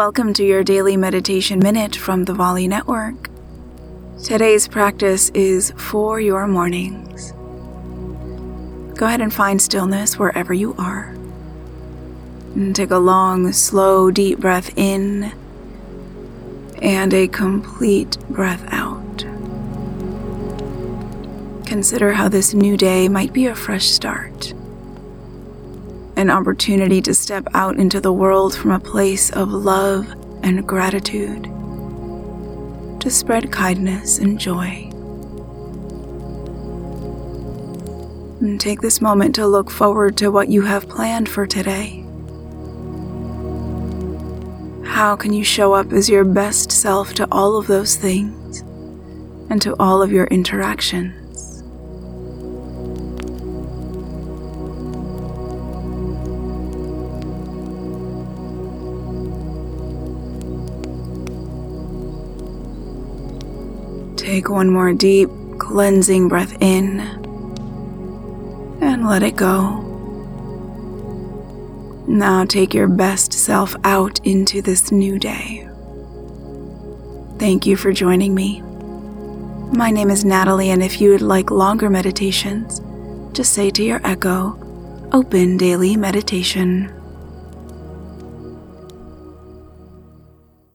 Welcome to your daily meditation minute from the Volley Network. Today's practice is for your mornings. Go ahead and find stillness wherever you are. And take a long, slow, deep breath in and a complete breath out. Consider how this new day might be a fresh start an opportunity to step out into the world from a place of love and gratitude, to spread kindness and joy. And take this moment to look forward to what you have planned for today. How can you show up as your best self to all of those things and to all of your interactions? Take one more deep, cleansing breath in and let it go. Now take your best self out into this new day. Thank you for joining me. My name is Natalie, and if you would like longer meditations, just say to your echo, Open Daily Meditation.